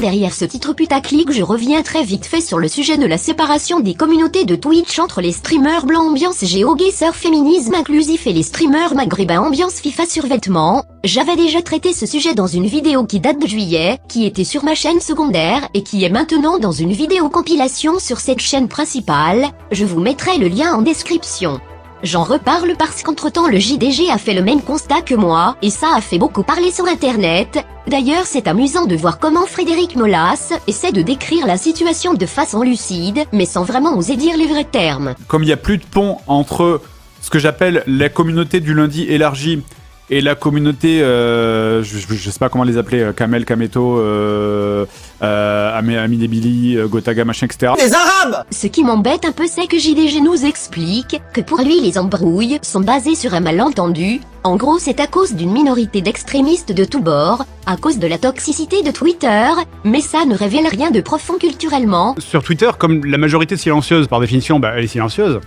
Derrière ce titre putaclic je reviens très vite fait sur le sujet de la séparation des communautés de Twitch entre les streamers blancs ambiance GeoGuessr féminisme inclusif et les streamers maghrébins ambiance FIFA survêtement. J'avais déjà traité ce sujet dans une vidéo qui date de juillet, qui était sur ma chaîne secondaire et qui est maintenant dans une vidéo compilation sur cette chaîne principale, je vous mettrai le lien en description. J'en reparle parce qu'entre-temps le JDG a fait le même constat que moi, et ça a fait beaucoup parler sur internet. D'ailleurs c'est amusant de voir comment Frédéric Molas essaie de décrire la situation de façon lucide, mais sans vraiment oser dire les vrais termes. Comme il n'y a plus de pont entre ce que j'appelle la communauté du lundi élargie et la communauté, euh, je, je, sais pas comment les appeler, euh, Kamel, Kameto, euh, euh, euh, Gotaga, machin, etc. Les Arabes Ce qui m'embête un peu c'est que JDG nous explique que pour lui les embrouilles sont basées sur un malentendu. En gros c'est à cause d'une minorité d'extrémistes de tous bords, à cause de la toxicité de Twitter, mais ça ne révèle rien de profond culturellement. Sur Twitter, comme la majorité silencieuse par définition, bah, elle est silencieuse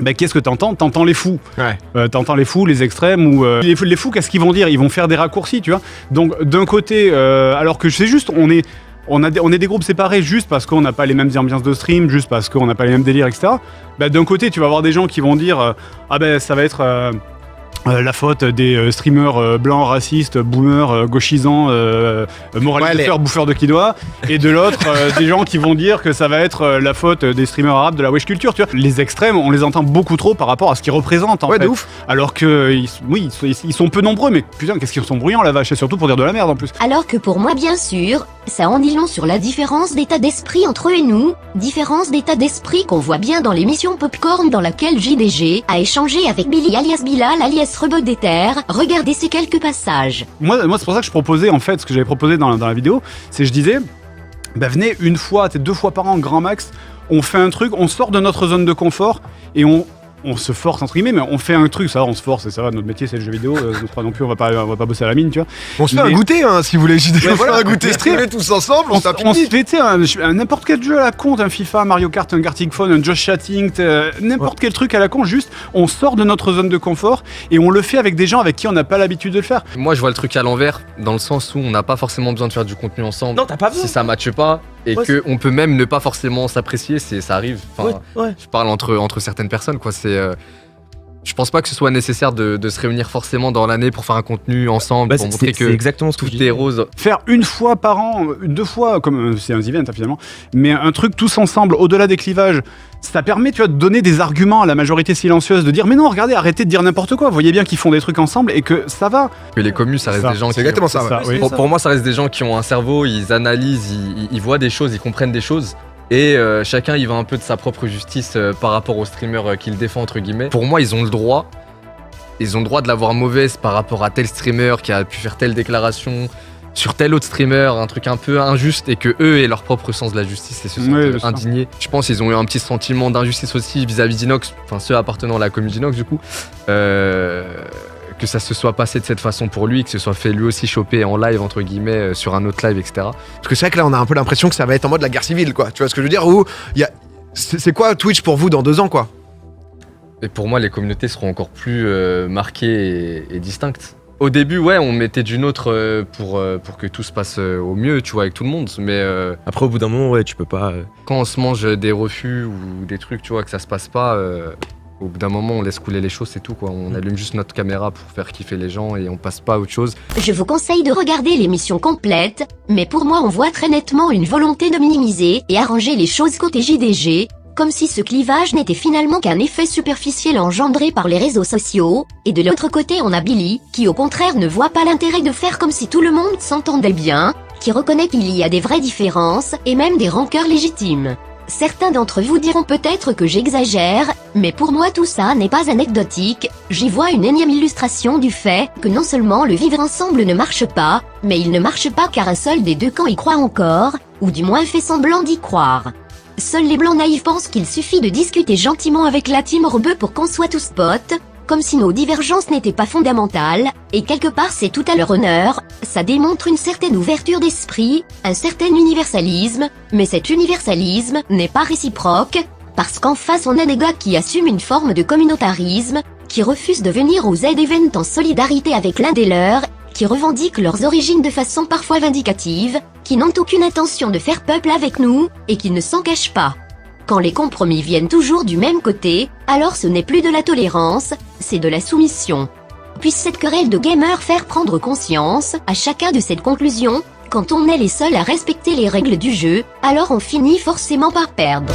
bah, qu'est-ce que t'entends? T'entends les fous. Ouais. Euh, t'entends les fous, les extrêmes ou euh, les, fous, les fous qu'est-ce qu'ils vont dire? Ils vont faire des raccourcis, tu vois? Donc d'un côté, euh, alors que c'est juste, on est on, a des, on est des groupes séparés juste parce qu'on n'a pas les mêmes ambiances de stream, juste parce qu'on n'a pas les mêmes délires, etc. Bah, d'un côté, tu vas avoir des gens qui vont dire ah ben ça va être euh, la faute des euh, streamers euh, blancs, racistes, boomers, gauchisants, euh, moralisateurs, Ouais, bouffeurs de kidois, et de l'autre, euh, des gens qui vont dire que ça va être la faute des streamers arabes de la wesh culture. Tu vois, les extrêmes, on les entend beaucoup trop par rapport à ce qu'ils représentent. En Ouais, fait. de ouf. Alors que, ils, oui, ils sont, ils sont peu nombreux, mais putain, qu'est-ce qu'ils sont bruyants la vache, et surtout pour dire de la merde en plus. Alors que pour moi bien sûr, ça en dit long sur la différence d'état d'esprit entre eux et nous, différence d'état d'esprit qu'on voit bien dans l'émission Popcorn dans laquelle JDG a échangé avec Billy alias Bilal alias Rebot des Terres, regardez ces quelques passages. Moi, c'est pour ça que je proposais, en fait, ce que j'avais proposé dans, la- vidéo, c'est je disais, bah venez une fois, deux fois par an, grand max, on fait un truc, on sort de notre zone de confort et on, on se force entre guillemets, mais on fait un truc, ça va, on se force et ça va, notre métier c'est le jeu vidéo, euh, notre- non plus, on va pas, on va pas bosser à la mine, tu vois. On se fait Mais- un goûter, hein, si vous voulez. JD, Ouais, on voilà. fait un goûter streamer tous ensemble, on, On, tape on se fait, tu sais, un, un n'importe quel jeu à la con, un FIFA, Mario Kart, un Gartic Phone, un Just Chatting, euh, n'importe quel truc à la con, juste on sort de notre zone de confort et on le fait avec des gens avec qui on n'a pas l'habitude de le faire. Moi, je vois le truc à l'envers, dans le sens où on n'a pas forcément besoin de faire du contenu ensemble. Non, t'as pas besoin. si ça matche pas et Ouais, que on peut même ne pas forcément s'apprécier, c'est ça arrive. Enfin, Ouais, ouais. je parle entre entre certaines personnes, quoi. C'est euh, je pense pas que ce soit nécessaire de, de se réunir forcément dans l'année pour faire un contenu ensemble, Bah, pour c'est montrer que exactement ce que tout dis. est rose. faire une fois par an, deux fois, comme euh, c'est un event finalement, mais un truc tous ensemble, au-delà des clivages, ça permet tu vois, de donner des arguments à la majorité silencieuse, de dire mais non, regardez, arrêtez de dire n'importe quoi, vous voyez bien qu'ils font des trucs ensemble et que ça va. Que les communes, ça reste Ça, des gens C'est qui. exactement ça, ouais. ça, oui. Pour, pour moi, ça reste des gens qui ont un cerveau, ils analysent, ils, ils- ils voient des choses, ils comprennent des choses. Et euh, chacun, il va un peu de sa propre justice euh, par rapport au streamer euh, qu'il défend, entre guillemets. Pour moi, ils ont le droit. Ils ont le droit de l'avoir mauvaise par rapport à tel streamer qui a pu faire telle déclaration sur tel autre streamer, un truc un peu injuste, et que eux aient leur propre sens de la justice et se sentent indignés. Je pense qu'ils ont eu un petit sentiment d'injustice aussi vis-à-vis d'Inox, enfin ceux appartenant à la commune d'Inox du coup. Euh, que ça se soit passé de cette façon pour lui, que ce soit fait lui aussi choper en live, entre guillemets, euh, sur un autre live, etc. Parce que c'est vrai que là, on a un peu l'impression que ça va être en mode la guerre civile, quoi. Tu vois ce que je veux dire? Ou il y a. C'est quoi Twitch pour vous dans deux ans, quoi? Et pour moi, les communautés seront encore plus euh, marquées et, et distinctes. Au début, ouais, on mettait du nôtre euh, pour, euh, pour que tout se passe euh, au mieux, tu vois, avec tout le monde. Mais euh, Après, au bout d'un moment, ouais, tu peux pas. euh, quand on se mange des refus ou des trucs, tu vois, que ça se passe pas, euh, au bout d'un moment, on laisse couler les choses, c'est tout, quoi. On allume juste notre caméra pour faire kiffer les gens et on passe pas à autre chose. Je vous conseille de regarder l'émission complète, mais pour moi on voit très nettement une volonté de minimiser et arranger les choses côté JDG, comme si ce clivage n'était finalement qu'un effet superficiel engendré par les réseaux sociaux, et de l'autre côté on a Billy, qui au contraire ne voit pas l'intérêt de faire comme si tout le monde s'entendait bien, qui reconnaît qu'il y a des vraies différences, et même des rancœurs légitimes. Certains d'entre vous diront peut-être que j'exagère, mais pour moi tout ça n'est pas anecdotique, j'y vois une énième illustration du fait que non seulement le vivre ensemble ne marche pas, mais il ne marche pas car un seul des deux camps y croit encore, ou du moins fait semblant d'y croire. Seuls les blancs naïfs pensent qu'il suffit de discuter gentiment avec la team rebeu pour qu'on soit tous potes, comme si nos divergences n'étaient pas fondamentales, et quelque part c'est tout à leur honneur, ça démontre une certaine ouverture d'esprit, un certain universalisme, mais cet universalisme n'est pas réciproque, parce qu'en face on a des gars qui assument une forme de communautarisme, qui refusent de venir aux Z-Event en solidarité avec l'un des leurs, qui revendiquent leurs origines de façon parfois vindicative, qui n'ont aucune intention de faire peuple avec nous, et qui ne s'en cachent pas. Quand les compromis viennent toujours du même côté, alors ce n'est plus de la tolérance, c'est de la soumission. Puisse cette querelle de gamers faire prendre conscience à chacun de cette conclusion, quand on est les seuls à respecter les règles du jeu, alors on finit forcément par perdre.